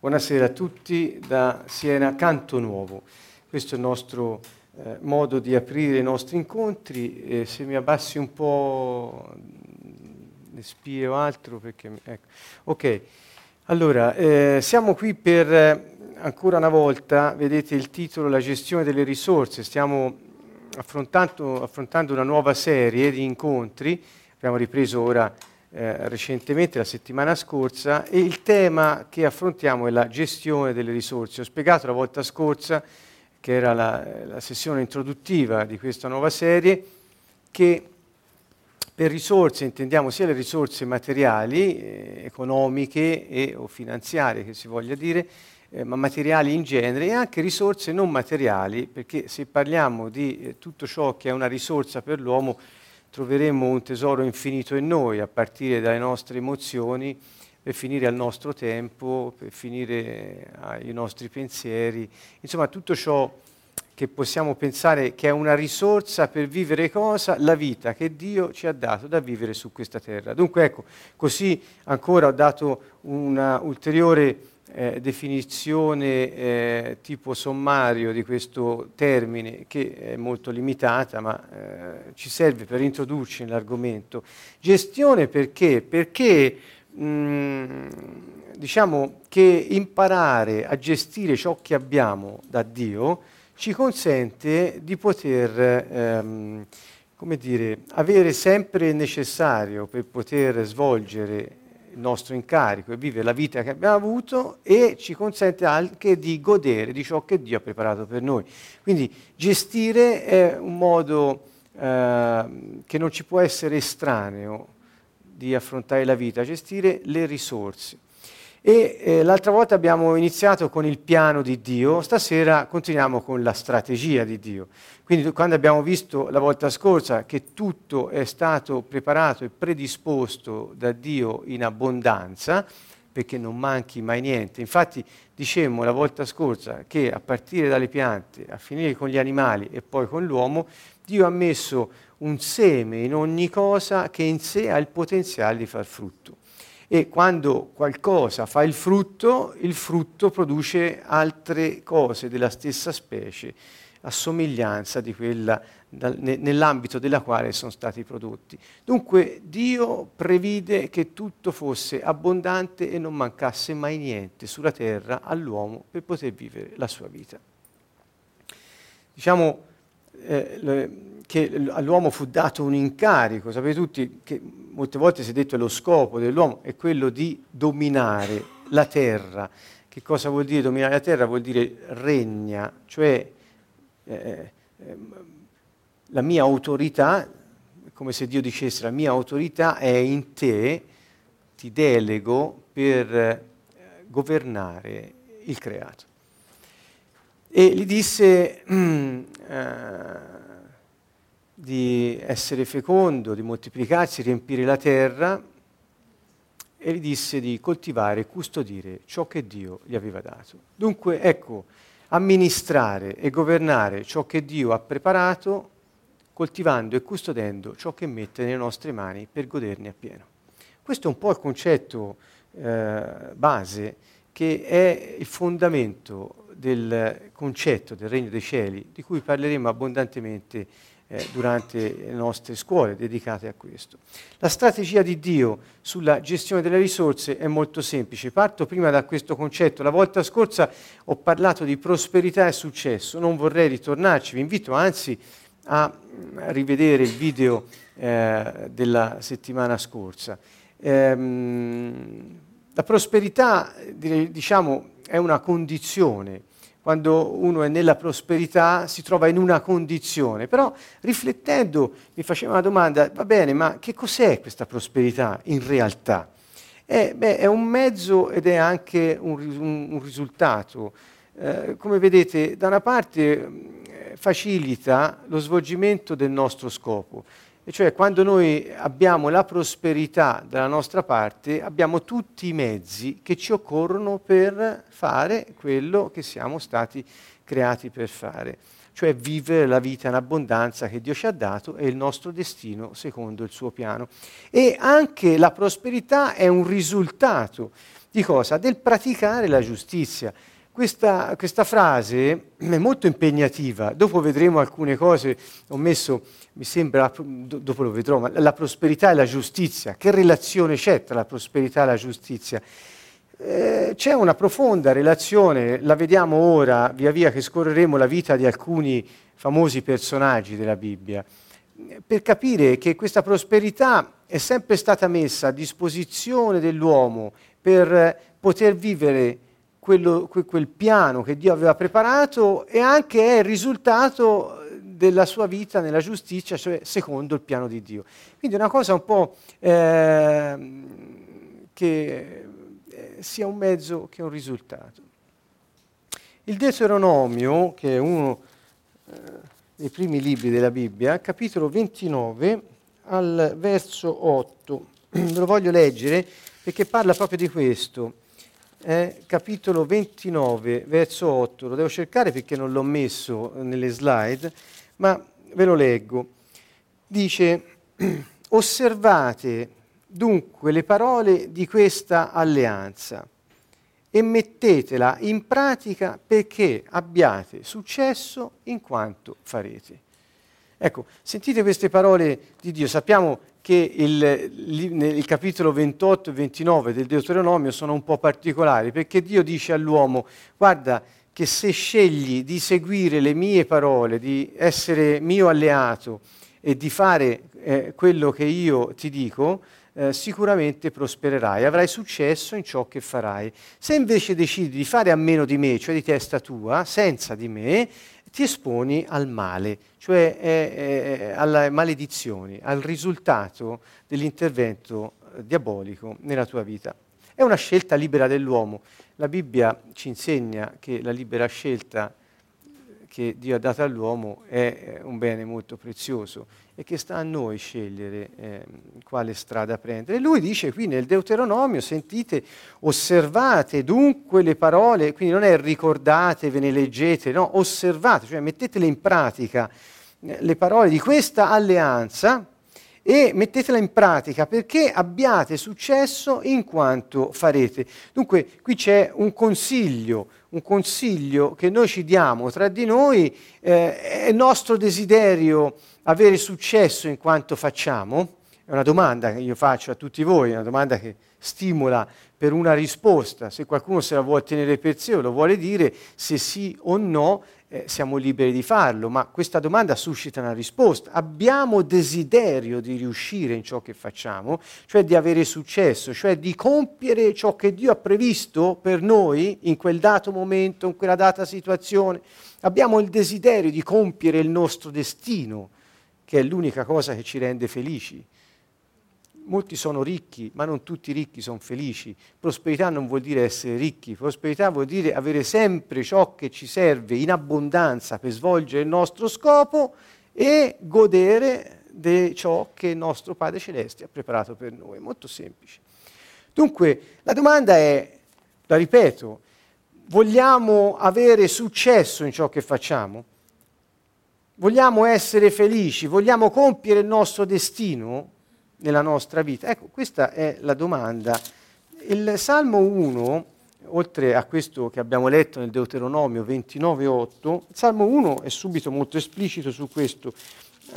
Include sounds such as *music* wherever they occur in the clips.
Buonasera a tutti da Siena Canto Nuovo. Questo è il nostro eh, modo di aprire i nostri incontri. E se mi abbassi un po' le spie o altro, perché... Ecco. Ok, allora, eh, siamo qui per eh, ancora una volta, vedete il titolo, la gestione delle risorse. Stiamo affrontando, affrontando una nuova serie di incontri. Abbiamo ripreso ora eh, recentemente, la settimana scorsa, e il tema che affrontiamo è la gestione delle risorse. Ho spiegato la volta scorsa, che era la, la sessione introduttiva di questa nuova serie, che per risorse intendiamo sia le risorse materiali, eh, economiche e, o finanziarie, che si voglia dire, eh, ma materiali in genere, e anche risorse non materiali, perché se parliamo di eh, tutto ciò che è una risorsa per l'uomo, troveremo un tesoro infinito in noi, a partire dalle nostre emozioni, per finire al nostro tempo, per finire ai nostri pensieri, insomma tutto ciò che possiamo pensare che è una risorsa per vivere cosa? La vita che Dio ci ha dato da vivere su questa terra. Dunque ecco, così ancora ho dato una ulteriore eh, definizione eh, tipo sommario di questo termine che è molto limitata ma eh, ci serve per introdurci nell'argomento. Gestione perché? Perché mh, diciamo che imparare a gestire ciò che abbiamo da Dio ci consente di poter ehm, come dire, avere sempre il necessario per poter svolgere nostro incarico e vivere la vita che abbiamo avuto e ci consente anche di godere di ciò che Dio ha preparato per noi. Quindi gestire è un modo eh, che non ci può essere estraneo di affrontare la vita, gestire le risorse. E eh, l'altra volta abbiamo iniziato con il piano di Dio, stasera continuiamo con la strategia di Dio. Quindi quando abbiamo visto la volta scorsa che tutto è stato preparato e predisposto da Dio in abbondanza, perché non manchi mai niente. Infatti dicemmo la volta scorsa che a partire dalle piante, a finire con gli animali e poi con l'uomo, Dio ha messo un seme in ogni cosa che in sé ha il potenziale di far frutto e quando qualcosa fa il frutto, il frutto produce altre cose della stessa specie, a somiglianza di quella nell'ambito della quale sono stati prodotti. Dunque Dio previde che tutto fosse abbondante e non mancasse mai niente sulla terra all'uomo per poter vivere la sua vita. Diciamo eh, che all'uomo fu dato un incarico, sapete tutti che molte volte si è detto che lo scopo dell'uomo è quello di dominare la terra. Che cosa vuol dire dominare la terra? Vuol dire regna, cioè eh, eh, la mia autorità, come se Dio dicesse la mia autorità è in te, ti delego per eh, governare il creato. E gli disse, *clears throat* eh, di essere fecondo, di moltiplicarsi, riempire la terra e gli disse di coltivare e custodire ciò che Dio gli aveva dato. Dunque, ecco, amministrare e governare ciò che Dio ha preparato, coltivando e custodendo ciò che mette nelle nostre mani per goderne appieno. Questo è un po' il concetto eh, base che è il fondamento del concetto del regno dei cieli, di cui parleremo abbondantemente eh, durante le nostre scuole dedicate a questo. La strategia di Dio sulla gestione delle risorse è molto semplice. Parto prima da questo concetto. La volta scorsa ho parlato di prosperità e successo, non vorrei ritornarci, vi invito anzi a rivedere il video eh, della settimana scorsa. Ehm, la prosperità, diciamo, è una condizione quando uno è nella prosperità si trova in una condizione, però riflettendo mi faceva una domanda, va bene, ma che cos'è questa prosperità in realtà? Eh, beh, è un mezzo ed è anche un, un, un risultato. Eh, come vedete, da una parte eh, facilita lo svolgimento del nostro scopo, e cioè quando noi abbiamo la prosperità dalla nostra parte, abbiamo tutti i mezzi che ci occorrono per fare quello che siamo stati creati per fare, cioè vivere la vita in abbondanza che Dio ci ha dato e il nostro destino secondo il suo piano. E anche la prosperità è un risultato di cosa? Del praticare la giustizia. Questa, questa, frase è molto impegnativa, dopo vedremo alcune cose, ho messo, mi sembra, dopo lo vedrò, ma la prosperità e la giustizia, che relazione c'è tra la prosperità e la giustizia? Eh, c'è una profonda relazione, la vediamo ora, via via che scorreremo la vita di alcuni famosi personaggi della Bibbia, per capire che questa prosperità è sempre stata messa a disposizione dell'uomo per poter vivere quello, quel piano che Dio aveva preparato e anche è il risultato della sua vita nella giustizia, cioè secondo il piano di Dio. Quindi è una cosa un po' eh, che sia un mezzo che un risultato. Il Deuteronomio, che è uno eh, dei primi libri della Bibbia, capitolo 29 al verso 8, *clears throat* ve lo voglio leggere perché parla proprio di questo. Eh, capitolo 29, verso 8, lo devo cercare perché non l'ho messo nelle slide, ma ve lo leggo. Dice, *clears throat* osservate dunque le parole di questa alleanza e mettetela in pratica perché abbiate successo in quanto farete. Ecco, sentite queste parole di Dio. Sappiamo che il, il, capitolo 28 e 29 del Deuteronomio sono un po' particolari perché Dio dice all'uomo, guarda che se scegli di seguire le mie parole, di essere mio alleato e di fare eh, quello che io ti dico, eh, sicuramente prospererai, avrai successo in ciò che farai. Se invece decidi di fare a meno di me, cioè di testa tua, senza di me, ti esponi al male, cioè eh, eh, alle maledizioni, al risultato dell'intervento eh, diabolico nella tua vita. È una scelta libera dell'uomo. La Bibbia ci insegna che la libera scelta che Dio ha dato all'uomo è un bene molto prezioso e che sta a noi scegliere eh, quale strada prendere. Lui dice qui nel Deuteronomio, sentite, osservate dunque le parole, quindi non è ricordate, ve ne leggete, no, osservate, cioè mettetele in pratica eh, le parole di questa alleanza e mettetela in pratica perché abbiate successo in quanto farete. Dunque qui c'è un consiglio, un consiglio che noi ci diamo tra di noi, eh, è nostro desiderio avere successo in quanto facciamo? È una domanda che io faccio a tutti voi, è una domanda che stimola per una risposta. Se qualcuno se la vuole tenere per sé o lo vuole dire, se sì o no, eh, siamo liberi di farlo, ma questa domanda suscita una risposta. Abbiamo desiderio di riuscire in ciò che facciamo, cioè di avere successo, cioè di compiere ciò che Dio ha previsto per noi in quel dato momento, in quella data situazione. Abbiamo il desiderio di compiere il nostro destino, che è l'unica cosa che ci rende felici molti sono ricchi, ma non tutti i ricchi sono felici. Prosperità non vuol dire essere ricchi, prosperità vuol dire avere sempre ciò che ci serve in abbondanza per svolgere il nostro scopo e godere di ciò che il nostro Padre Celeste ha preparato per noi. Molto semplice. Dunque, la domanda è, la ripeto, vogliamo avere successo in ciò che facciamo? Vogliamo essere felici? Vogliamo compiere il nostro destino? Nella nostra vita? Ecco, questa è la domanda. Il Salmo 1, oltre a questo che abbiamo letto nel Deuteronomio 29.8, il Salmo 1 è subito molto esplicito su questo.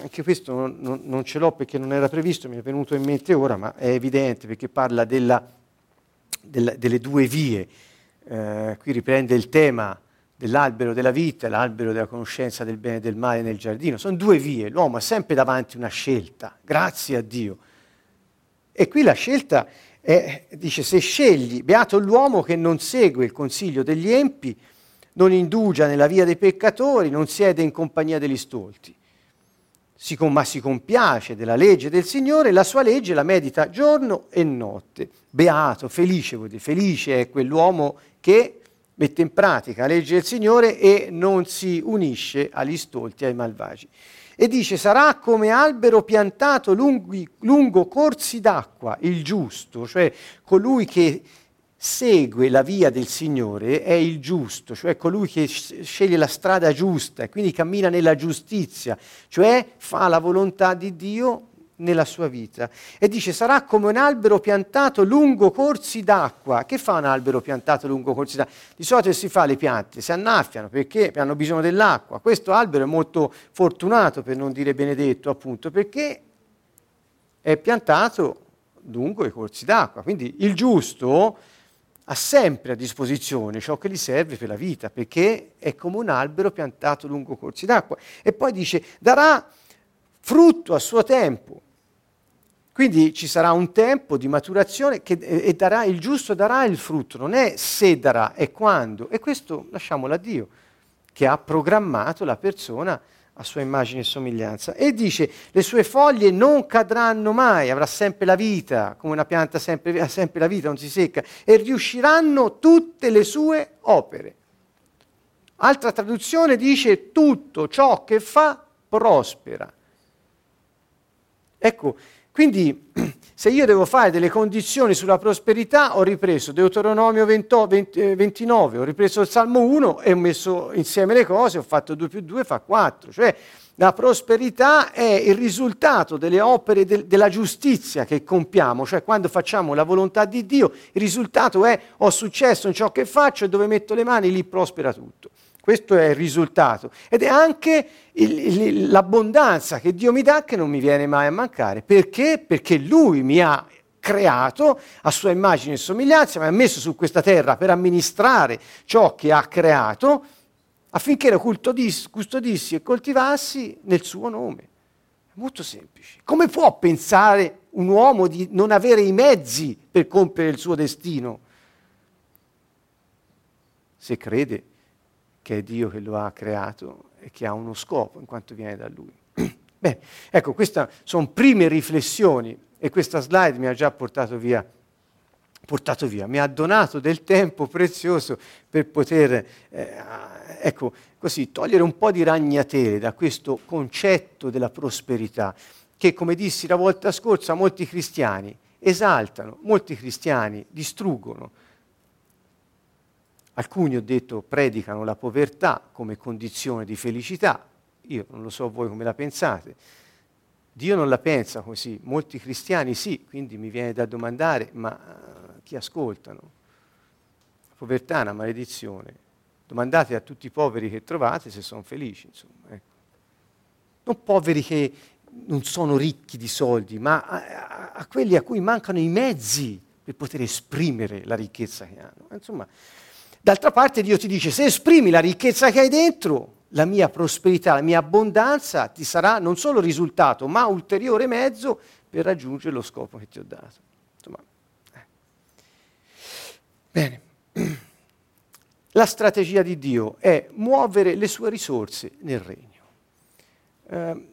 Anche questo non, non, non, ce l'ho perché non era previsto, mi è venuto in mente ora, ma è evidente perché parla della, della, delle due vie. Eh, qui riprende il tema dell'albero della vita, l'albero della conoscenza del bene e del male nel giardino. Sono due vie, l'uomo ha sempre davanti una scelta, grazie a Dio. E qui la scelta è, dice, se scegli, beato l'uomo che non segue il consiglio degli empi, non indugia nella via dei peccatori, non siede in compagnia degli stolti, si, ma si compiace della legge del Signore, la sua legge la medita giorno e notte. Beato, felice vuol dire, felice è quell'uomo che mette in pratica la legge del Signore e non si unisce agli stolti, ai malvagi e dice sarà come albero piantato lunghi, lungo corsi d'acqua, il giusto, cioè colui che segue la via del Signore è il giusto, cioè colui che sceglie la strada giusta e quindi cammina nella giustizia, cioè fa la volontà di Dio nella sua vita. E dice, sarà come un albero piantato lungo corsi d'acqua. Che fa un albero piantato lungo corsi d'acqua? Di solito si fa le piante, si annaffiano perché hanno bisogno dell'acqua. Questo albero è molto fortunato, per non dire benedetto, appunto, perché è piantato lungo i corsi d'acqua. Quindi il giusto ha sempre a disposizione ciò che gli serve per la vita, perché è come un albero piantato lungo corsi d'acqua. E poi dice, darà frutto a suo tempo. Quindi ci sarà un tempo di maturazione che, e darà, il giusto darà il frutto, non è se darà, è quando. E questo lasciamolo a Dio, che ha programmato la persona a sua immagine e somiglianza. E dice, le sue foglie non cadranno mai, avrà sempre la vita, come una pianta sempre, ha sempre la vita, non si secca, e riusciranno tutte le sue opere. Altra traduzione dice, tutto ciò che fa prospera. Ecco, quindi *clears throat* se io devo fare delle condizioni sulla prosperità, ho ripreso Deuteronomio 20, 20, 29, ho ripreso il Salmo 1 e ho messo insieme le cose, ho fatto 2 più 2 fa 4. Cioè la prosperità è il risultato delle opere de- della giustizia che compiamo, cioè quando facciamo la volontà di Dio, il risultato è ho successo in ciò che faccio e dove metto le mani lì prospera tutto. Questo è il risultato. Ed è anche il, l'abbondanza che Dio mi dà che non mi viene mai a mancare. Perché? Perché Lui mi ha creato a sua immagine e somiglianza, mi ha messo su questa terra per amministrare ciò che ha creato affinché lo custodissi e coltivassi nel suo nome. È molto semplice. Come può pensare un uomo di non avere i mezzi per compiere il suo destino? Se crede che è Dio che lo ha creato e che ha uno scopo in quanto viene da Lui. *clears throat* Bene, ecco, queste sono prime riflessioni e questa slide mi ha già portato via, portato via. mi ha donato del tempo prezioso per poter, eh, ecco, così, togliere un po' di ragnatele da questo concetto della prosperità che, come dissi la volta scorsa, molti cristiani esaltano, molti cristiani distruggono, Alcuni, ho detto, predicano la povertà come condizione di felicità. Io non lo so voi come la pensate. Dio non la pensa così, molti cristiani sì, quindi mi viene da domandare, ma uh, chi ascoltano? La povertà è una maledizione. Domandate a tutti i poveri che trovate se sono felici, insomma. Ecco. Non poveri che non sono ricchi di soldi, ma a, a, a quelli a cui mancano i mezzi per poter esprimere la ricchezza che hanno. Insomma, D'altra parte Dio ti dice, se esprimi la ricchezza che hai dentro, la mia prosperità, la mia abbondanza ti sarà non solo risultato, ma ulteriore mezzo per raggiungere lo scopo che ti ho dato. Insomma, eh. Bene. *clears throat* La strategia di Dio è muovere le sue risorse nel regno. Eh,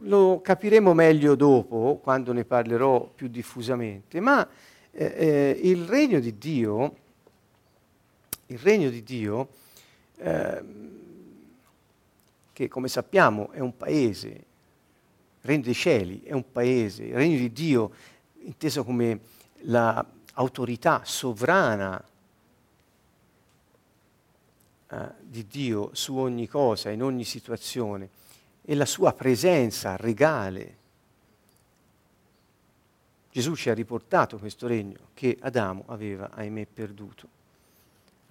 lo capiremo meglio dopo, quando ne parlerò più diffusamente, ma eh, eh il regno di Dio il regno di Dio, eh, che come sappiamo è un paese, il regno dei cieli è un paese, il regno di Dio inteso come l'autorità sovrana eh, di Dio su ogni cosa, in ogni situazione, e la sua presenza regale. Gesù ci ha riportato questo regno che Adamo aveva, ahimè, perduto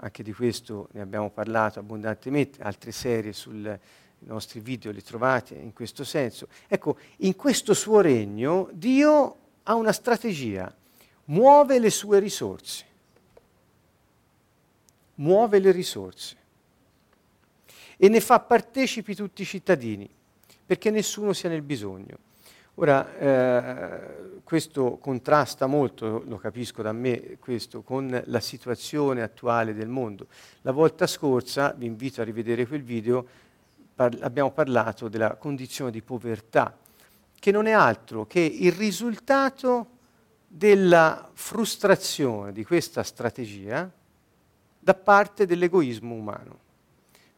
anche di questo ne abbiamo parlato abbondantemente, altre serie sui nostri video li trovate in questo senso. Ecco, in questo suo regno Dio ha una strategia, muove le sue risorse, muove le risorse e ne fa partecipi tutti i cittadini, perché nessuno sia nel bisogno. Ora, eh, questo contrasta molto, lo capisco da me, questo, con la situazione attuale del mondo. La volta scorsa, vi invito a rivedere quel video, par- abbiamo parlato della condizione di povertà, che non è altro che il risultato della frustrazione di questa strategia da parte dell'egoismo umano.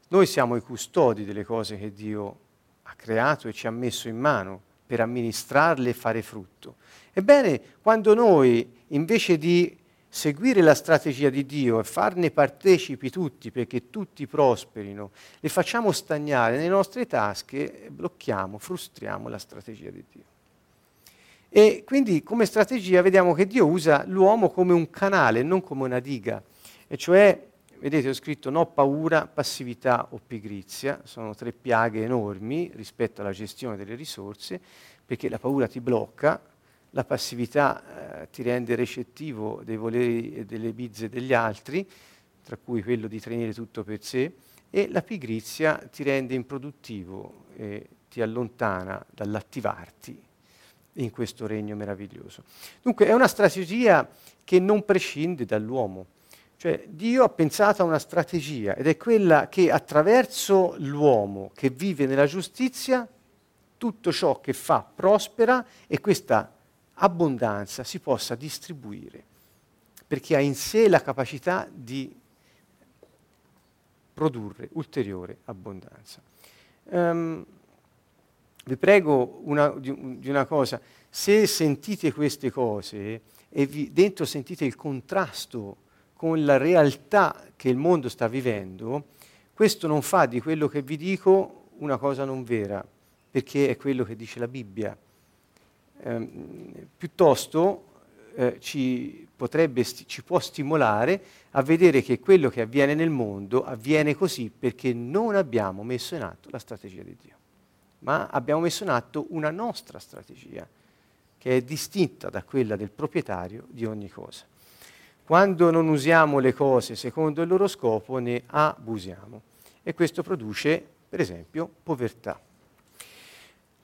Noi siamo i custodi delle cose che Dio ha creato e ci ha messo in mano per amministrarle e fare frutto. Ebbene, quando noi invece di seguire la strategia di Dio e farne partecipi tutti perché tutti prosperino, le facciamo stagnare nelle nostre tasche, blocchiamo, frustriamo la strategia di Dio. E quindi come strategia vediamo che Dio usa l'uomo come un canale, non come una diga, e cioè Vedete, ho scritto no paura, passività o pigrizia, sono tre piaghe enormi rispetto alla gestione delle risorse, perché la paura ti blocca, la passività eh, ti rende recettivo dei voleri e delle bizze degli altri, tra cui quello di tenere tutto per sé, e la pigrizia ti rende improduttivo e ti allontana dall'attivarti in questo regno meraviglioso. Dunque è una strategia che non prescinde dall'uomo cioè Dio ha pensato a una strategia ed è quella che attraverso l'uomo che vive nella giustizia tutto ciò che fa prospera e questa abbondanza si possa distribuire, perché ha in sé la capacità di produrre ulteriore abbondanza. Um, vi prego una, di, di, una cosa, se sentite queste cose e vi, dentro sentite il contrasto con la realtà che il mondo sta vivendo, questo non fa di quello che vi dico una cosa non vera, perché è quello che dice la Bibbia. Eh, piuttosto eh, ci, potrebbe, ci può stimolare a vedere che quello che avviene nel mondo avviene così perché non abbiamo messo in atto la strategia di Dio, ma abbiamo messo in atto una nostra strategia che è distinta da quella del proprietario di ogni cosa. Quando non usiamo le cose secondo il loro scopo, ne abusiamo. E questo produce, per esempio, povertà.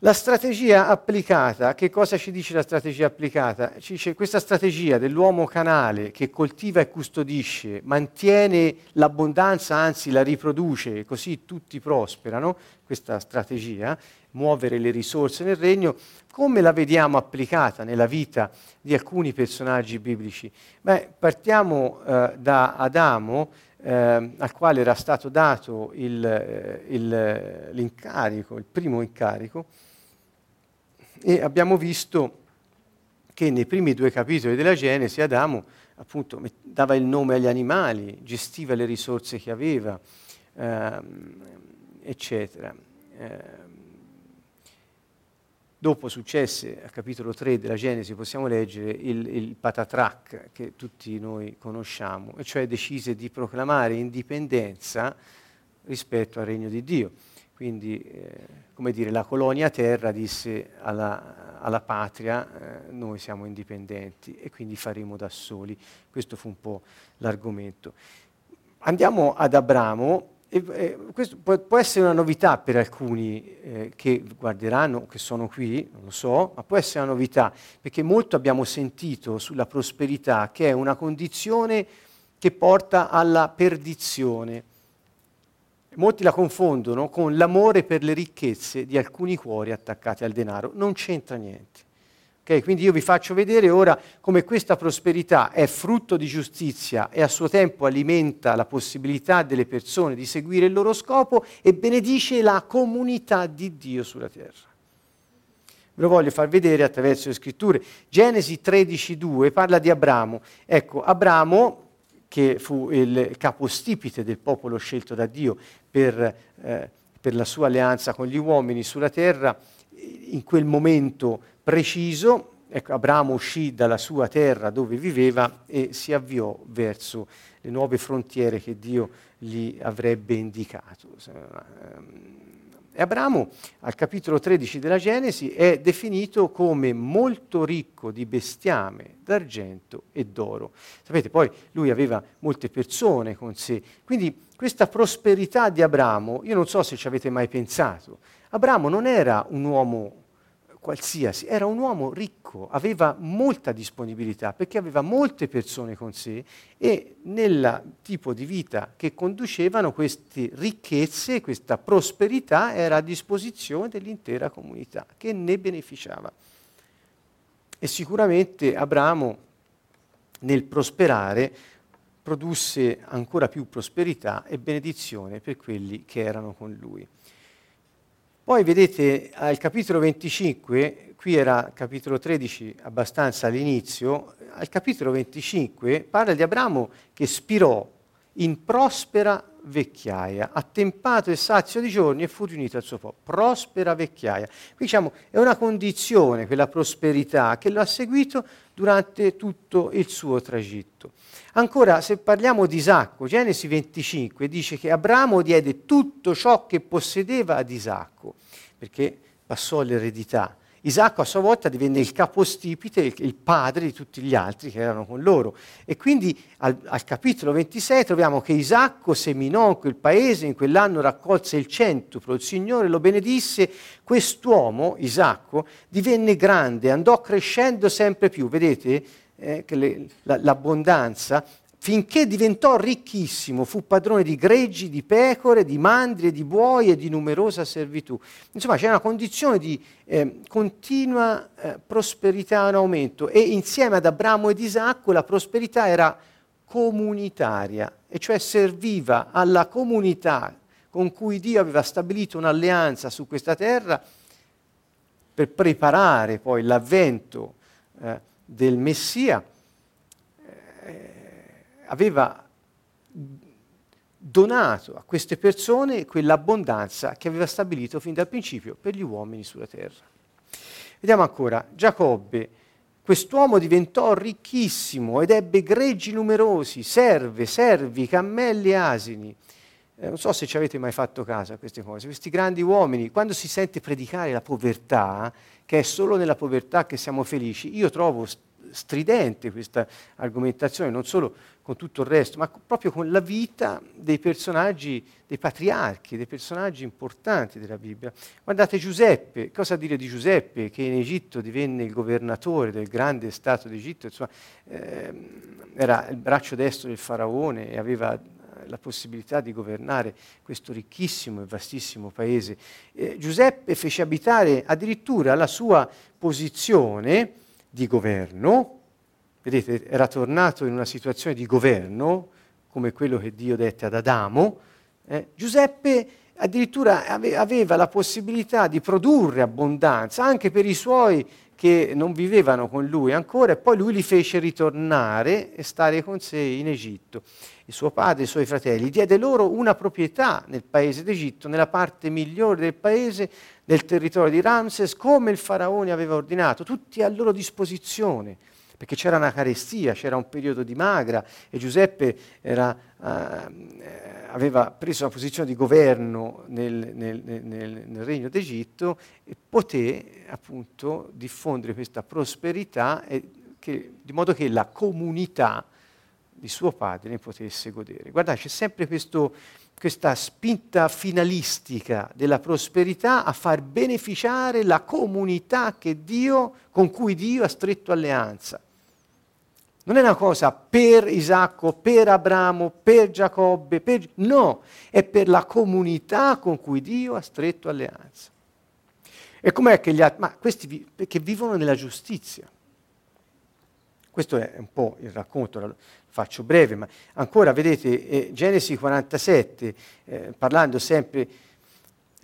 La strategia applicata, che cosa ci dice la strategia applicata? Ci dice questa strategia dell'uomo canale che coltiva e custodisce, mantiene l'abbondanza, anzi la riproduce, così tutti prosperano, questa strategia, muovere le risorse nel regno, come la vediamo applicata nella vita di alcuni personaggi biblici? Beh, partiamo eh, da Adamo, eh, al quale era stato dato il, eh, il, l'incarico, il primo incarico, e abbiamo visto che nei primi due capitoli della Genesi Adamo appunto dava il nome agli animali, gestiva le risorse che aveva, ehm, eccetera. Eh, Dopo successe, al capitolo 3 della Genesi, possiamo leggere il, il patatrac che tutti noi conosciamo, e cioè decise di proclamare indipendenza rispetto al regno di Dio. Quindi, eh, come dire, la colonia terra disse alla, alla patria, eh, noi siamo indipendenti e quindi faremo da soli. Questo fu un po' l'argomento. Andiamo ad Abramo, e, eh, questo può, può, essere una novità per alcuni eh, che guarderanno, che sono qui, non lo so, ma può essere una novità, perché molto abbiamo sentito sulla prosperità, che è una condizione che porta alla perdizione. Molti la confondono con l'amore per le ricchezze di alcuni cuori attaccati al denaro. Non c'entra niente. Okay? Quindi io vi faccio vedere ora come questa prosperità è frutto di giustizia e a suo tempo alimenta la possibilità delle persone di seguire il loro scopo e benedice la comunità di Dio sulla terra. Ve lo voglio far vedere attraverso le scritture. Genesi 13.2 parla di Abramo. Ecco, Abramo, che fu il capostipite del popolo scelto da Dio per, eh, per la sua alleanza con gli uomini sulla terra, in quel momento preciso, ecco, Abramo uscì dalla sua terra dove viveva e si avviò verso le nuove frontiere che Dio gli avrebbe indicato. Ehm, e Abramo, al capitolo 13 della Genesi, è definito come molto ricco di bestiame, d'argento e d'oro. Sapete, poi lui aveva molte persone con sé, quindi questa prosperità di Abramo, io non so se ci avete mai pensato, Abramo non era un uomo qualsiasi, era un uomo ricco, aveva molta disponibilità perché aveva molte persone con sé e nel tipo di vita che conducevano queste ricchezze, questa prosperità era a disposizione dell'intera comunità che ne beneficiava. E sicuramente Abramo nel prosperare produsse ancora più prosperità e benedizione per quelli che erano con lui. Poi vedete al capitolo 25, qui era capitolo 13 abbastanza all'inizio, al capitolo 25 parla di Abramo che spirò in prospera vecchiaia, attempato e sazio di giorni e fu riunito al suo popolo. Prospera vecchiaia. Qui diciamo è una condizione, quella prosperità, che lo ha seguito durante tutto il suo tragitto. Ancora, se parliamo di Isacco, Genesi 25 dice che Abramo diede tutto ciò che possedeva ad Isacco, perché passò l'eredità. Isacco a sua volta divenne il capostipite, il, padre di tutti gli altri che erano con loro. E quindi al, al, capitolo 26 troviamo che Isacco seminò in quel paese, in quell'anno raccolse il centuplo, il Signore lo benedisse, quest'uomo, Isacco, divenne grande, andò crescendo sempre più. Vedete eh, che le, la, l'abbondanza finché diventò ricchissimo, fu padrone di greggi, di pecore, di mandrie, di buoi e di numerosa servitù. Insomma, c'è una condizione di eh, continua eh, prosperità in aumento e insieme ad Abramo ed Isacco la prosperità era comunitaria, e cioè serviva alla comunità con cui Dio aveva stabilito un'alleanza su questa terra per preparare poi l'avvento eh, del Messia aveva donato a queste persone quell'abbondanza che aveva stabilito fin dal principio per gli uomini sulla terra. Vediamo ancora, Giacobbe, quest'uomo diventò ricchissimo ed ebbe greggi numerosi, serve, servi, cammelli e asini. Eh, non so se ci avete mai fatto caso a queste cose. Questi grandi uomini, quando si sente predicare la povertà, che è solo nella povertà che siamo felici, io trovo stridente questa argomentazione, non solo con tutto il resto, ma proprio con la vita dei personaggi, dei patriarchi, dei personaggi importanti della Bibbia. Guardate Giuseppe, cosa dire di Giuseppe che in Egitto divenne il governatore del grande Stato d'Egitto, insomma, eh, era il braccio destro del faraone e aveva la possibilità di governare questo ricchissimo e vastissimo paese. Eh, Giuseppe fece abitare addirittura la sua posizione di governo, vedete, era tornato in una situazione di governo, come quello che Dio dette ad Adamo, eh, Giuseppe addirittura ave- aveva la possibilità di produrre abbondanza anche per i suoi che non vivevano con lui ancora e poi lui li fece ritornare e stare con sé in Egitto. Il suo padre e i suoi fratelli diede loro una proprietà nel paese d'Egitto, nella parte migliore del paese, nel territorio di Ramses, come il faraone aveva ordinato, tutti a loro disposizione perché c'era una carestia, c'era un periodo di magra e Giuseppe era, uh, aveva preso una posizione di governo nel, nel, nel, nel, regno d'Egitto e poté appunto diffondere questa prosperità e che, di modo che la comunità di suo padre ne potesse godere. Guardate, c'è sempre questo, questa spinta finalistica della prosperità a far beneficiare la comunità Dio, con cui Dio ha stretto alleanza. Non è una cosa per Isacco, per Abramo, per Giacobbe, per... no, è per la comunità con cui Dio ha stretto alleanza. E com'è che gli altri... Ma questi vi... che vivono nella giustizia. Questo è un po' il racconto, lo faccio breve, ma ancora vedete eh, Genesi 47, eh, parlando sempre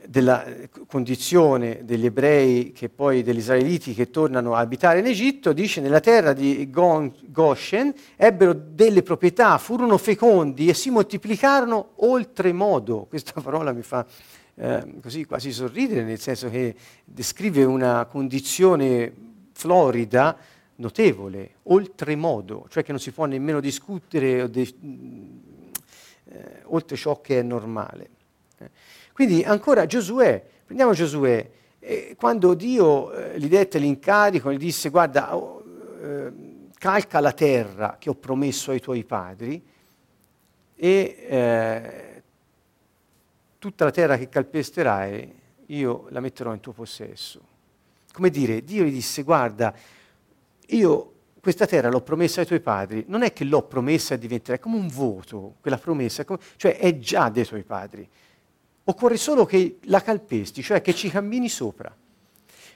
della condizione degli ebrei che poi degli israeliti che tornano a abitare in Egitto, dice nella terra di Goshen ebbero delle proprietà, furono fecondi e si moltiplicarono oltremodo. *laughs* Questa parola mi fa eh, così quasi sorridere, nel senso che descrive una condizione florida, notevole, oltremodo, cioè che non si può nemmeno discutere de- eh, oltre ciò che è normale. Eh. Quindi ancora Giosuè, prendiamo Giosuè, eh, quando Dio eh, gli dette l'incarico, gli disse guarda, oh, eh, calca la terra che ho promesso ai tuoi padri e eh, tutta la terra che calpesterai io la metterò in tuo possesso. Come dire, Dio gli disse guarda, io questa terra l'ho promessa ai tuoi padri, non è che l'ho promessa e diventerà come un voto, quella promessa, cioè è già dei tuoi padri. Occorre solo che la calpesti, cioè che ci cammini sopra.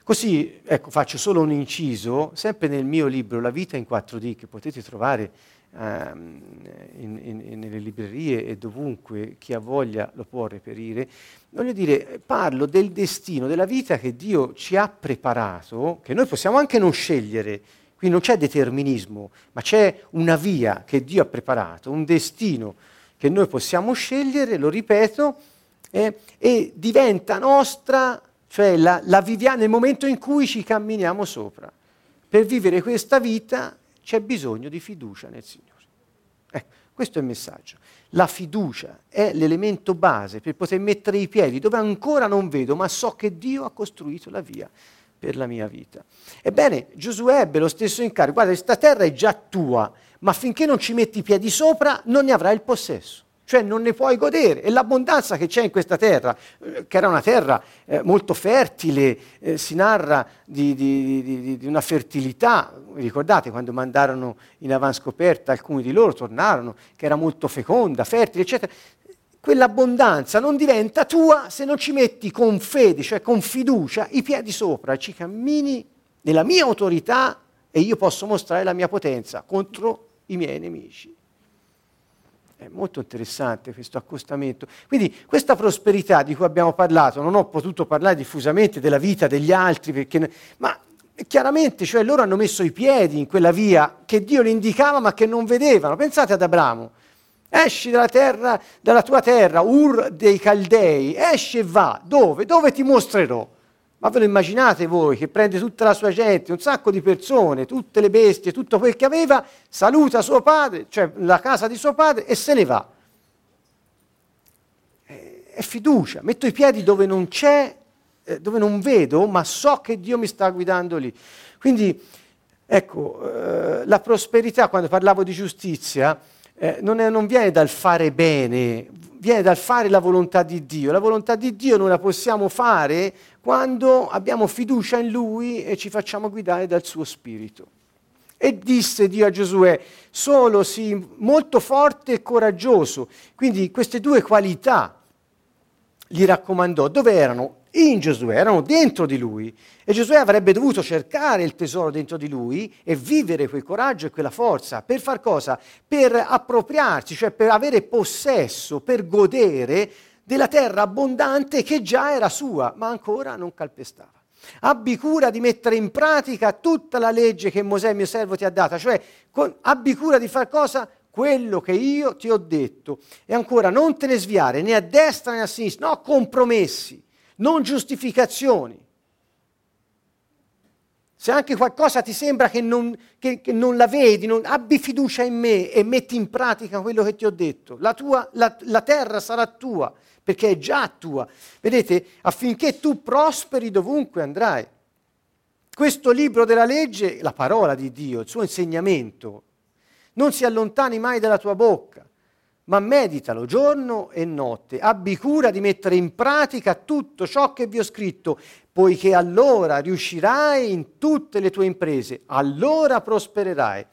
Così, ecco, faccio solo un inciso, sempre nel mio libro La vita in 4D, che potete trovare um, in, in, nelle librerie e dovunque chi ha voglia lo può reperire. Voglio dire, parlo del destino, della vita che Dio ci ha preparato, che noi possiamo anche non scegliere, qui non c'è determinismo, ma c'è una via che Dio ha preparato, un destino che noi possiamo scegliere, lo ripeto, eh, e diventa nostra, cioè la, la viviamo nel momento in cui ci camminiamo sopra. Per vivere questa vita c'è bisogno di fiducia nel Signore. Ecco, questo è il messaggio. La fiducia è l'elemento base per poter mettere i piedi dove ancora non vedo, ma so che Dio ha costruito la via per la mia vita. Ebbene, Giosuè ebbe lo stesso incarico. Guarda, questa terra è già tua, ma finché non ci metti i piedi sopra non ne avrai il possesso. Cioè non ne puoi godere. E l'abbondanza che c'è in questa terra, eh, che era una terra eh, molto fertile, eh, si narra di, di, di, di, una fertilità, ricordate quando mandarono in avanscoperta alcuni di loro, tornarono, che era molto feconda, fertile, eccetera quell'abbondanza non diventa tua se non ci metti con fede, cioè con fiducia, i piedi sopra, ci cammini nella mia autorità e io posso mostrare la mia potenza contro i miei nemici. È molto interessante questo accostamento. Quindi questa prosperità di cui abbiamo parlato, non ho potuto parlare diffusamente della vita degli altri, perché, ma chiaramente cioè, loro hanno messo i piedi in quella via che Dio le indicava ma che non vedevano. Pensate ad Abramo Esci dalla terra, dalla tua terra, Ur dei Caldei, esci e va. Dove? Dove ti mostrerò? Ma ve lo immaginate voi che prende tutta la sua gente, un sacco di persone, tutte le bestie, tutto quel che aveva, saluta suo padre, cioè la casa di suo padre e se ne va. È fiducia, metto i piedi dove non c'è, eh, dove non vedo, ma so che Dio mi sta guidando lì. Quindi, ecco, eh, la prosperità, quando parlavo di giustizia, eh, non, è, non viene dal fare bene, viene dal fare la volontà di Dio. La volontà di Dio noi la possiamo fare quando abbiamo fiducia in Lui e ci facciamo guidare dal suo Spirito. E disse Dio a Giosuè, solo sii molto forte e coraggioso. Quindi queste due qualità gli raccomandò. Dove erano? In Giosuè, erano dentro di lui e Giosuè avrebbe dovuto cercare il tesoro dentro di lui e vivere quel coraggio e quella forza per far cosa? Per appropriarsi, cioè per avere possesso, per godere della terra abbondante che già era sua, ma ancora non calpestava. Abbi cura di mettere in pratica tutta la legge che Mosè mio servo ti ha data, cioè con, abbi cura di far cosa? quello che io ti ho detto. E ancora non te ne sviare né a destra né a sinistra, no compromessi non giustificazioni. Se anche qualcosa ti sembra che non, che, che non la vedi, non, abbi fiducia in me e metti in pratica quello che ti ho detto. La, tua, la, la terra sarà tua, perché è già tua. Vedete, affinché tu prosperi dovunque andrai. Questo libro della legge, la parola di Dio, il suo insegnamento, non si allontani mai dalla tua bocca ma meditalo giorno e notte, abbi cura di mettere in pratica tutto ciò che vi ho scritto, poiché allora riuscirai in tutte le tue imprese, allora prospererai.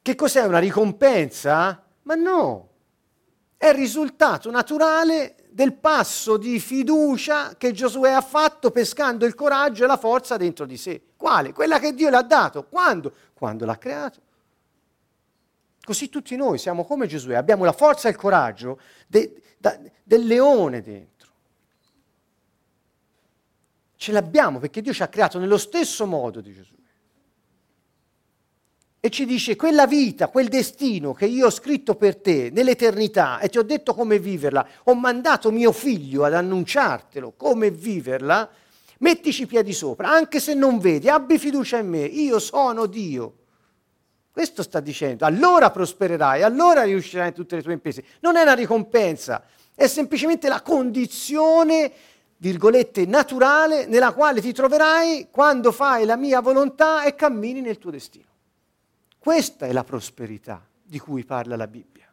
Che cos'è una ricompensa? Ma no, è il risultato naturale del passo di fiducia che Giosuè ha fatto pescando il coraggio e la forza dentro di sé. Quale? Quella che Dio le ha dato. Quando? Quando l'ha creato. Così tutti noi siamo come Gesù, abbiamo la forza e il coraggio de, da, del leone dentro. Ce l'abbiamo perché Dio ci ha creato nello stesso modo di Gesù. E ci dice, quella vita, quel destino che io ho scritto per te nell'eternità e ti ho detto come viverla, ho mandato mio figlio ad annunciartelo come viverla, mettici i piedi sopra, anche se non vedi, abbi fiducia in me, io sono Dio. Questo sta dicendo, allora prospererai, allora riuscirai in tutte le tue imprese. Non è una ricompensa, è semplicemente la condizione, virgolette, naturale nella quale ti troverai quando fai la mia volontà e cammini nel tuo destino. Questa è la prosperità di cui parla la Bibbia.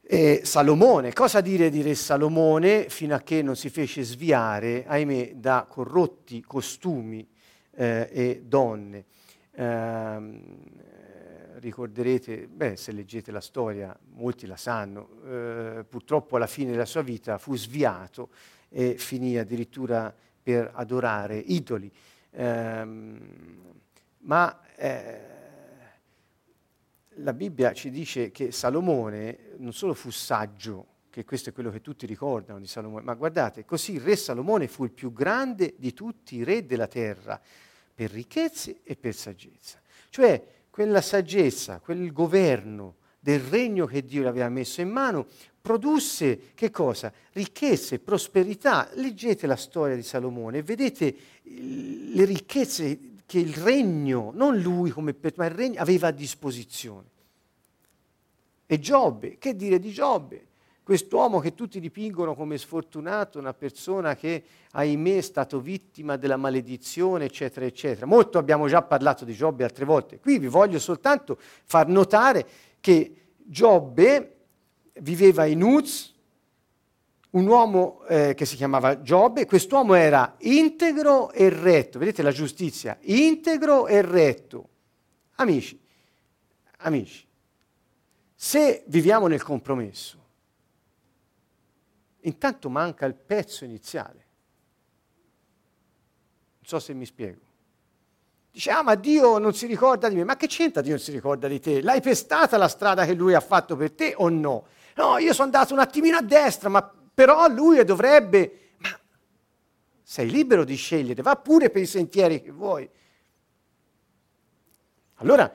E Salomone, cosa dire di re Salomone fino a che non si fece sviare, ahimè, da corrotti costumi eh, e donne? Ehm, ricorderete, beh, se leggete la storia, molti la sanno, eh, purtroppo alla fine della sua vita fu sviato e finì addirittura per adorare idoli. Eh, ma eh, la Bibbia ci dice che Salomone non solo fu saggio, che questo è quello che tutti ricordano di Salomone, ma guardate, così il re Salomone fu il più grande di tutti i re della terra, per ricchezze e per saggezza. Cioè quella saggezza, quel governo del regno che Dio le aveva messo in mano, produsse che cosa? Ricchezze, prosperità. Leggete la storia di Salomone e vedete le ricchezze che il regno, non lui come per, ma il regno aveva a disposizione. E Giobbe, che dire di Giobbe? Quest'uomo che tutti dipingono come sfortunato, una persona che ahimè è stato vittima della maledizione, eccetera, eccetera. Molto abbiamo già parlato di Giobbe altre volte. Qui vi voglio soltanto far notare che Giobbe viveva in Uz, un uomo eh, che si chiamava Giobbe, quest'uomo era integro e retto, vedete la giustizia, integro e retto. Amici, amici, se viviamo nel compromesso, intanto manca il pezzo iniziale. Non so se mi spiego. Dice, ah ma Dio non si ricorda di me, ma che c'entra Dio non si ricorda di te? L'hai pestata la strada che lui ha fatto per te o no? No, io sono andato un attimino a destra, ma però lui dovrebbe... Ma sei libero di scegliere, va pure per i sentieri che vuoi. Allora,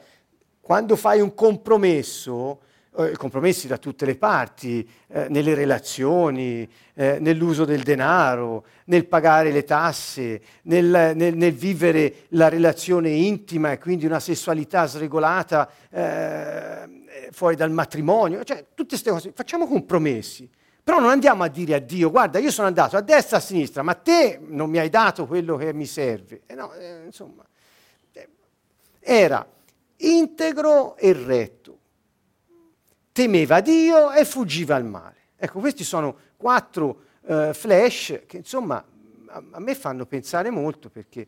quando fai un compromesso, eh, compromessi da tutte le parti, eh, nelle relazioni, eh, nell'uso del denaro, nel pagare le tasse, nel, nel, nel, vivere la relazione intima e quindi una sessualità sregolata eh, fuori dal matrimonio, cioè tutte queste cose, facciamo compromessi. Però non andiamo a dire a Dio, guarda, io sono andato a destra e a sinistra, ma te non mi hai dato quello che mi serve. Eh no, eh, insomma, era integro e retto temeva Dio e fuggiva al male. Ecco, questi sono quattro eh, flash che insomma a, a, me fanno pensare molto perché...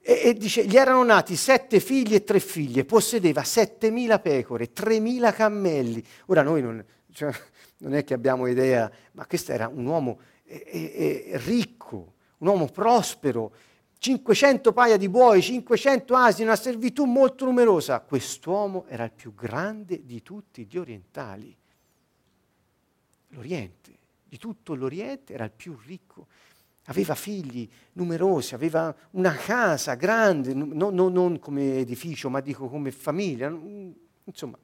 E, e, dice, gli erano nati sette figli e tre figlie, possedeva settemila pecore, tremila cammelli. Ora noi non, cioè, *laughs* non, è che abbiamo idea, ma questo era un uomo eh, eh, ricco, un uomo prospero, 500 paia di buoi, 500 asini, una servitù molto numerosa. Quest'uomo era il più grande di tutti gli orientali. L'Oriente, di tutto l'Oriente era il più ricco. Aveva figli numerosi, aveva una casa grande, no, no, non come edificio, ma dico come famiglia. Insomma,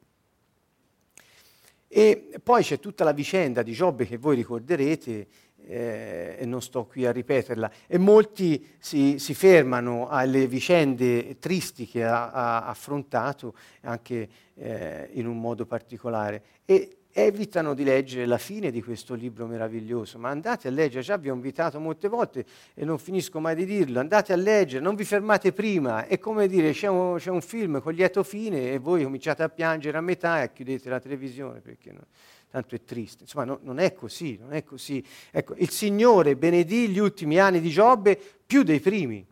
e poi c'è tutta la vicenda di Giobbe che voi ricorderete, eh, e non sto qui a ripeterla, e molti si, si fermano alle vicende tristi che ha, ha affrontato anche eh, in un modo particolare e evitano di leggere la fine di questo libro meraviglioso, ma andate a leggere, già vi ho invitato molte volte e non finisco mai di dirlo, andate a leggere, non vi fermate prima, è come dire c'è un, c'è un film con lieto fine e voi cominciate a piangere a metà e chiudete la televisione perché... No? Tanto è triste. Insomma, no, non è così, non è così. Ecco, il Signore benedì gli ultimi anni di Giobbe più dei primi.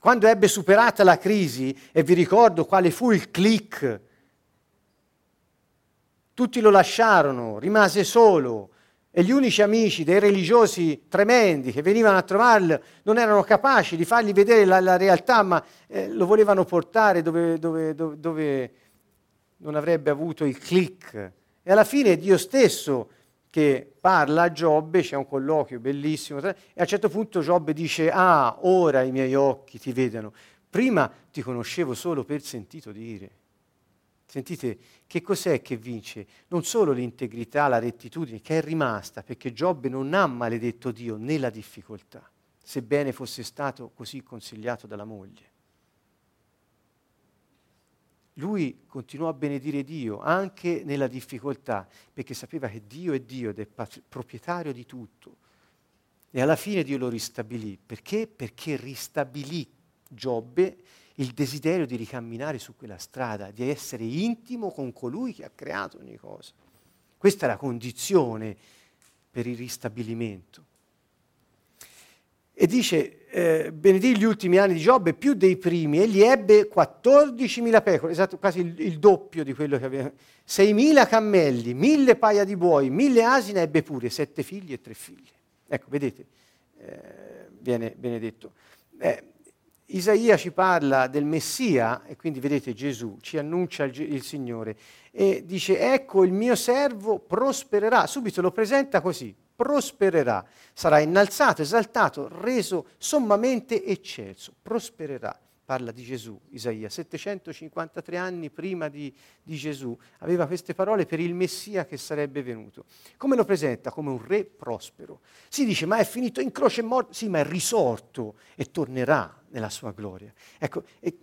Quando ebbe superata la crisi, e vi ricordo quale fu il click, tutti lo lasciarono, rimase solo, e gli unici amici dei religiosi tremendi che venivano a trovarlo non erano capaci di fargli vedere la, la realtà, ma eh, lo volevano portare dove, dove, dove, dove non avrebbe avuto il click e alla fine è Dio stesso che parla a Giobbe, c'è un colloquio bellissimo, e a un certo punto Giobbe dice, ah, ora i miei occhi ti vedono, prima ti conoscevo solo per sentito dire. Sentite, che cos'è che vince? Non solo l'integrità, la rettitudine, che è rimasta, perché Giobbe non ha maledetto Dio nella difficoltà, sebbene fosse stato così consigliato dalla moglie lui continuò a benedire Dio anche nella difficoltà, perché sapeva che Dio è Dio ed è pat- proprietario di tutto. E alla fine Dio lo ristabilì. Perché? Perché ristabilì Giobbe il desiderio di ricamminare su quella strada, di essere intimo con colui che ha creato ogni cosa. Questa è la condizione per il ristabilimento. E dice, eh, benedì gli ultimi anni di Giobbe più dei primi, egli ebbe 14.000 pecore, esatto, quasi il, il, doppio di quello che aveva, 6.000 cammelli, 1.000 paia di buoi, 1.000 asine, ebbe pure sette figli e tre figlie. Ecco, vedete, eh, viene benedetto. Eh, Isaia ci parla del Messia, e quindi vedete Gesù, ci annuncia il, il, Signore, e dice, ecco il mio servo prospererà, subito lo presenta così, prospererà, sarà innalzato, esaltato, reso sommamente eccelso, prospererà parla di Gesù, Isaia, 753 anni prima di, di, Gesù, aveva queste parole per il Messia che sarebbe venuto. Come lo presenta? Come un re prospero. Si dice, ma è finito in croce e morto? Sì, ma è risorto e tornerà nella sua gloria. Ecco, e,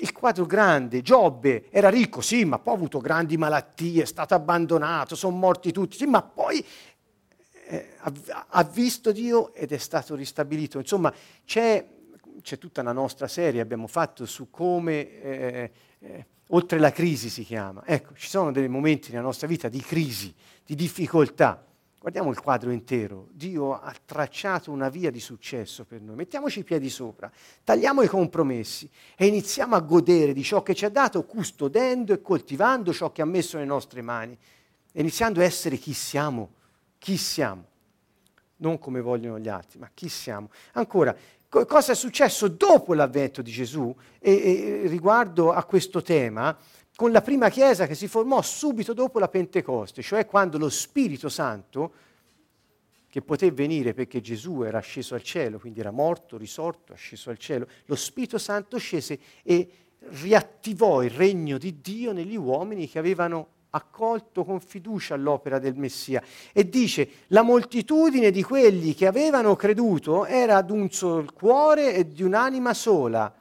il quadro grande, Giobbe era ricco, sì, ma poi ha avuto grandi malattie, è stato abbandonato, sono morti tutti, sì, ma poi eh, ha, visto Dio ed è stato ristabilito. Insomma, c'è c'è tutta una nostra serie, abbiamo fatto su come, eh, eh, oltre la crisi si chiama. Ecco, ci sono dei momenti nella nostra vita di crisi, di difficoltà. Guardiamo il quadro intero. Dio ha tracciato una via di successo per noi. Mettiamoci i piedi sopra, tagliamo i compromessi e iniziamo a godere di ciò che ci ha dato, custodendo e coltivando ciò che ha messo nelle nostre mani, iniziando a essere chi siamo, chi siamo. Non come vogliono gli altri, ma chi siamo. Ancora, cosa è successo dopo l'avvento di Gesù e, e, riguardo a questo tema con la prima chiesa che si formò subito dopo la Pentecoste, cioè quando lo Spirito Santo, che poté venire perché Gesù era sceso al cielo, quindi era morto, risorto, asceso al cielo, lo Spirito Santo scese e riattivò il regno di Dio negli uomini che avevano accolto con fiducia l'opera del Messia e dice la moltitudine di quelli che avevano creduto era d'un sol cuore e di un'anima sola,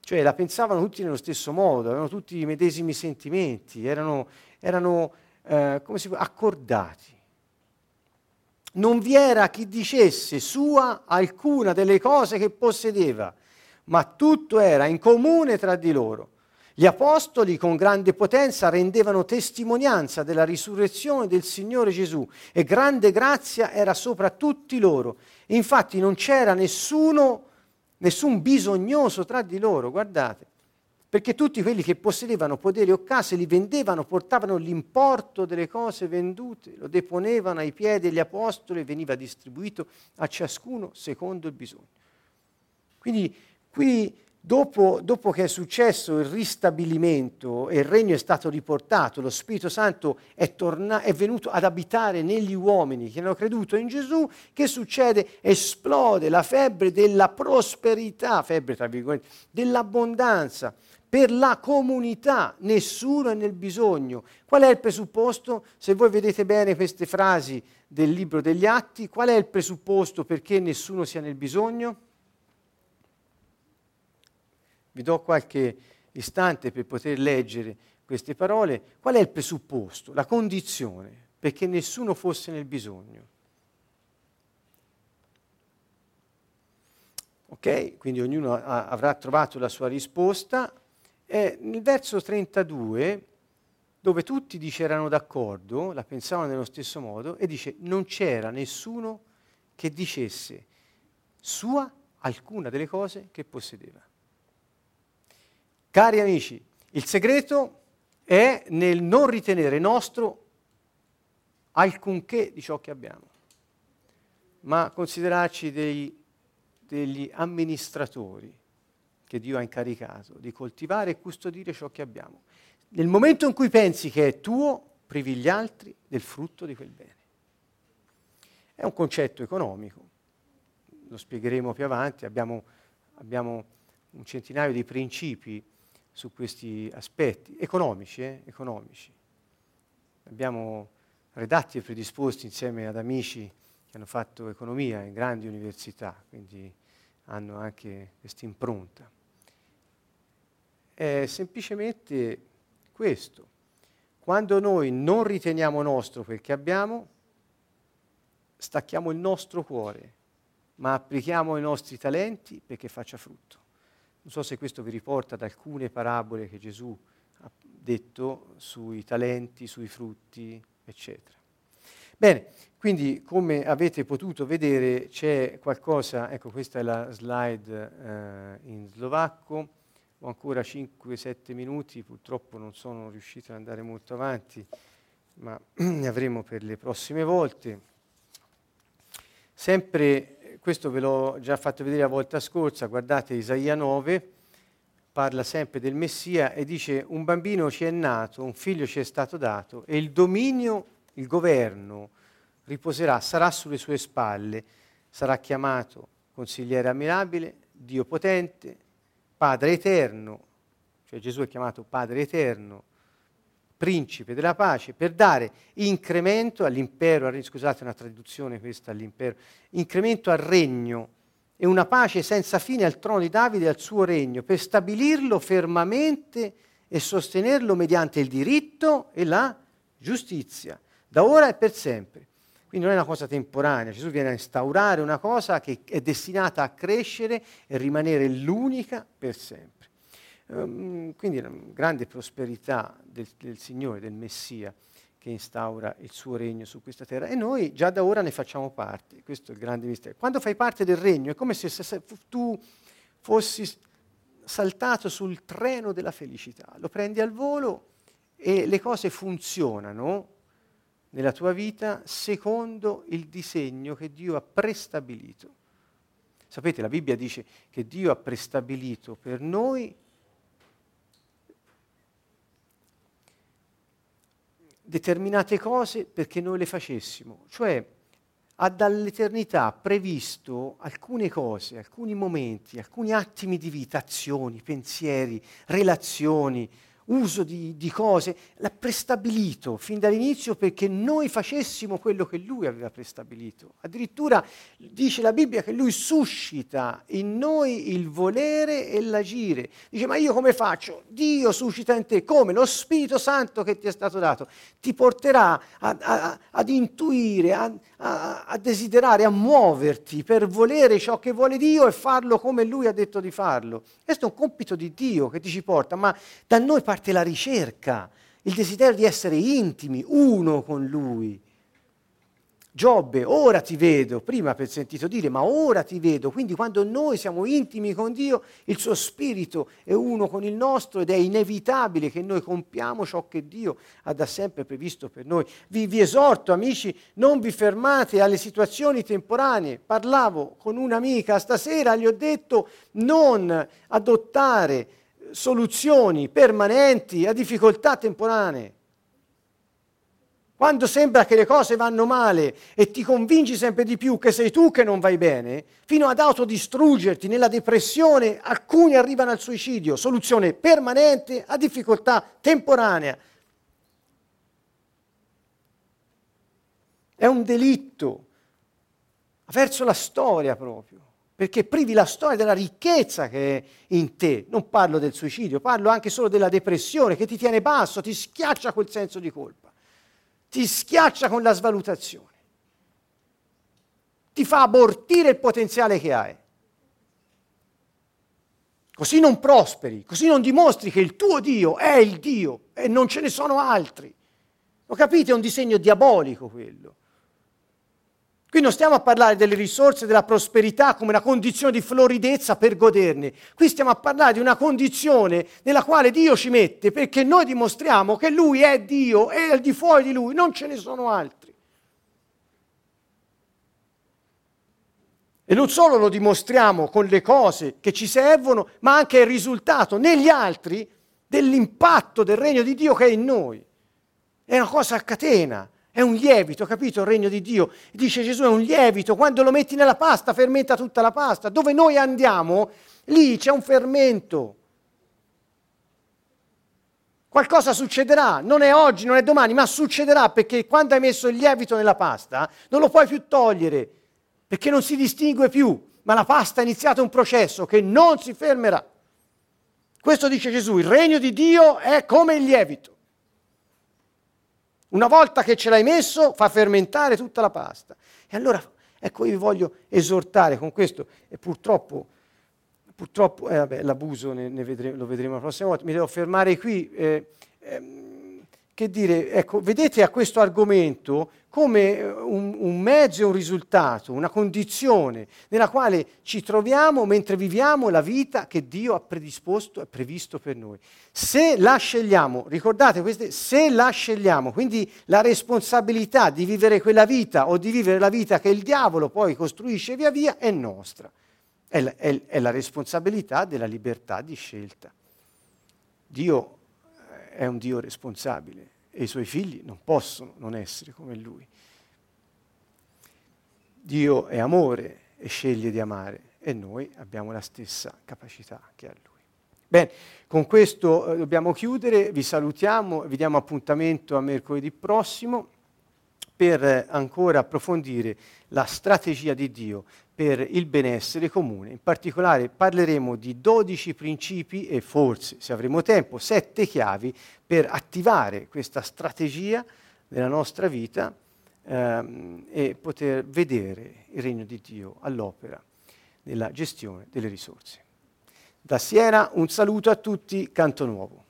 cioè la pensavano tutti nello stesso modo, avevano tutti i medesimi sentimenti, erano, erano eh, come si può, accordati. Non vi era chi dicesse sua alcuna delle cose che possedeva, ma tutto era in comune tra di loro. Gli apostoli con grande potenza rendevano testimonianza della risurrezione del Signore Gesù e grande grazia era sopra tutti loro. Infatti non c'era nessuno, nessun bisognoso tra di loro, guardate, perché tutti quelli che possedevano poderi o case li vendevano, portavano l'importo delle cose vendute, lo deponevano ai piedi degli apostoli e veniva distribuito a ciascuno secondo il bisogno. Quindi qui Dopo, dopo, che è successo il ristabilimento e il regno è stato riportato, lo Spirito Santo è, torna- è, venuto ad abitare negli uomini che hanno creduto in Gesù, che succede? Esplode la febbre della prosperità, febbre tra virgolette, dell'abbondanza per la comunità, nessuno è nel bisogno. Qual è il presupposto? Se voi vedete bene queste frasi del libro degli atti, qual è il presupposto perché nessuno sia nel bisogno? Vi do qualche istante per poter leggere queste parole. Qual è il presupposto, la condizione perché nessuno fosse nel bisogno? Ok? Quindi ognuno ha, avrà trovato la sua risposta. È nel verso 32, dove tutti dice erano d'accordo, la pensavano nello stesso modo, e dice non c'era nessuno che dicesse sua alcuna delle cose che possedeva. Cari amici, il segreto è nel non ritenere nostro alcunché di ciò che abbiamo, ma considerarci dei, degli amministratori che Dio ha incaricato di coltivare e custodire ciò che abbiamo. Nel momento in cui pensi che è tuo, privi gli altri del frutto di quel bene. È un concetto economico, lo spiegheremo più avanti, abbiamo, abbiamo un centinaio di principi su questi aspetti economici, eh? economici. Abbiamo redatti e predisposti insieme ad amici che hanno fatto economia in grandi università, quindi hanno anche questa impronta. È semplicemente questo. Quando noi non riteniamo nostro quel che abbiamo, stacchiamo il nostro cuore, ma applichiamo i nostri talenti perché faccia frutto. Non so se questo vi riporta ad alcune parabole che Gesù ha detto sui talenti, sui frutti, eccetera. Bene, quindi come avete potuto vedere c'è qualcosa, ecco questa è la slide eh, in slovacco, ho ancora 5-7 minuti, purtroppo non sono riuscito ad andare molto avanti, ma *clears throat* ne avremo per le prossime volte. Sempre questo ve l'ho già fatto vedere la volta scorsa, guardate Isaia 9, parla sempre del Messia e dice un bambino ci è nato, un figlio ci è stato dato e il dominio, il governo riposerà, sarà sulle sue spalle, sarà chiamato consigliere ammirabile, Dio potente, Padre eterno, cioè Gesù è chiamato Padre eterno, principe della pace, per dare incremento all'impero, scusate una traduzione questa all'impero, incremento al regno e una pace senza fine al trono di Davide e al suo regno, per stabilirlo fermamente e sostenerlo mediante il diritto e la giustizia, da ora e per sempre. Quindi non è una cosa temporanea, Gesù viene a instaurare una cosa che è destinata a crescere e rimanere l'unica per sempre. Um, quindi una grande prosperità del, del, Signore, del Messia, che instaura il suo regno su questa terra. E noi già da ora ne facciamo parte, questo è il grande mistero. Quando fai parte del regno è come se, se, se tu fossi saltato sul treno della felicità, lo prendi al volo e le cose funzionano nella tua vita secondo il disegno che Dio ha prestabilito. Sapete, la Bibbia dice che Dio ha prestabilito per noi determinate cose perché noi le facessimo, cioè ha dall'eternità previsto alcune cose, alcuni momenti, alcuni attimi di vita, azioni, pensieri, relazioni, uso di, di, cose, l'ha prestabilito fin dall'inizio perché noi facessimo quello che lui aveva prestabilito. Addirittura dice la Bibbia che lui suscita in noi il volere e l'agire. Dice ma io come faccio? Dio suscita in te come? Lo Spirito Santo che ti è stato dato ti porterà a, a, ad intuire, a, a desiderare, a muoverti per volere ciò che vuole Dio e farlo come lui ha detto di farlo. Questo è un compito di Dio che ti ci porta, ma da noi parte parte la ricerca, il desiderio di essere intimi, uno con Lui. Giobbe, ora ti vedo, prima per sentito dire, ma ora ti vedo. Quindi quando noi siamo intimi con Dio, il suo spirito è uno con il nostro ed è inevitabile che noi compiamo ciò che Dio ha da sempre previsto per noi. Vi, vi esorto, amici, non vi fermate alle situazioni temporanee. Parlavo con un'amica stasera, gli ho detto non adottare soluzioni permanenti a difficoltà temporanee. Quando sembra che le cose vanno male e ti convinci sempre di più che sei tu che non vai bene, fino ad autodistruggerti nella depressione, alcuni arrivano al suicidio. Soluzione permanente a difficoltà temporanea. È un delitto verso la storia proprio perché privi la storia della ricchezza che è in te. Non parlo del suicidio, parlo anche solo della depressione che ti tiene basso, ti schiaccia quel senso di colpa, ti schiaccia con la svalutazione, ti fa abortire il potenziale che hai. Così non prosperi, così non dimostri che il tuo Dio è il Dio e non ce ne sono altri. Lo capite? È un disegno diabolico quello. Qui non stiamo a parlare delle risorse, della prosperità come una condizione di floridezza per goderne. Qui stiamo a parlare di una condizione nella quale Dio ci mette perché noi dimostriamo che Lui è Dio e al di fuori di Lui non ce ne sono altri. E non solo lo dimostriamo con le cose che ci servono, ma anche il risultato negli altri dell'impatto del regno di Dio che è in noi. È una cosa a catena. È un lievito, capito? Il regno di Dio. Dice Gesù è un lievito, quando lo metti nella pasta fermenta tutta la pasta. Dove noi andiamo, lì c'è un fermento. Qualcosa succederà, non è oggi, non è domani, ma succederà perché quando hai messo il lievito nella pasta non lo puoi più togliere, perché non si distingue più, ma la pasta ha iniziato un processo che non si fermerà. Questo dice Gesù, il regno di Dio è come il lievito. Una volta che ce l'hai messo, fa fermentare tutta la pasta. E allora, ecco, io vi voglio esortare con questo, e purtroppo, purtroppo eh, vabbè, l'abuso ne, ne vedremo, lo vedremo la prossima volta, mi devo fermare qui, eh, ehm, che dire, ecco, vedete a questo argomento come eh, un, un mezzo un risultato, una condizione nella quale ci troviamo mentre viviamo la vita che Dio ha predisposto e previsto per noi. Se la scegliamo, ricordate queste, se la scegliamo, quindi la responsabilità di vivere quella vita o di vivere la vita che il diavolo poi costruisce via via è nostra. È la, è, è la responsabilità della libertà di scelta. Dio è un Dio responsabile e i suoi figli non possono non essere come lui. Dio è amore e sceglie di amare e noi abbiamo la stessa capacità che ha lui. Bene, con questo eh, dobbiamo chiudere, vi salutiamo, vi diamo appuntamento a mercoledì prossimo per ancora approfondire la strategia di Dio per il benessere comune. In particolare parleremo di 12 principi e forse, se avremo tempo, 7 chiavi per attivare questa strategia nella nostra vita ehm, e poter vedere il regno di Dio all'opera nella gestione delle risorse. Da Siena un saluto a tutti, Canto Nuovo.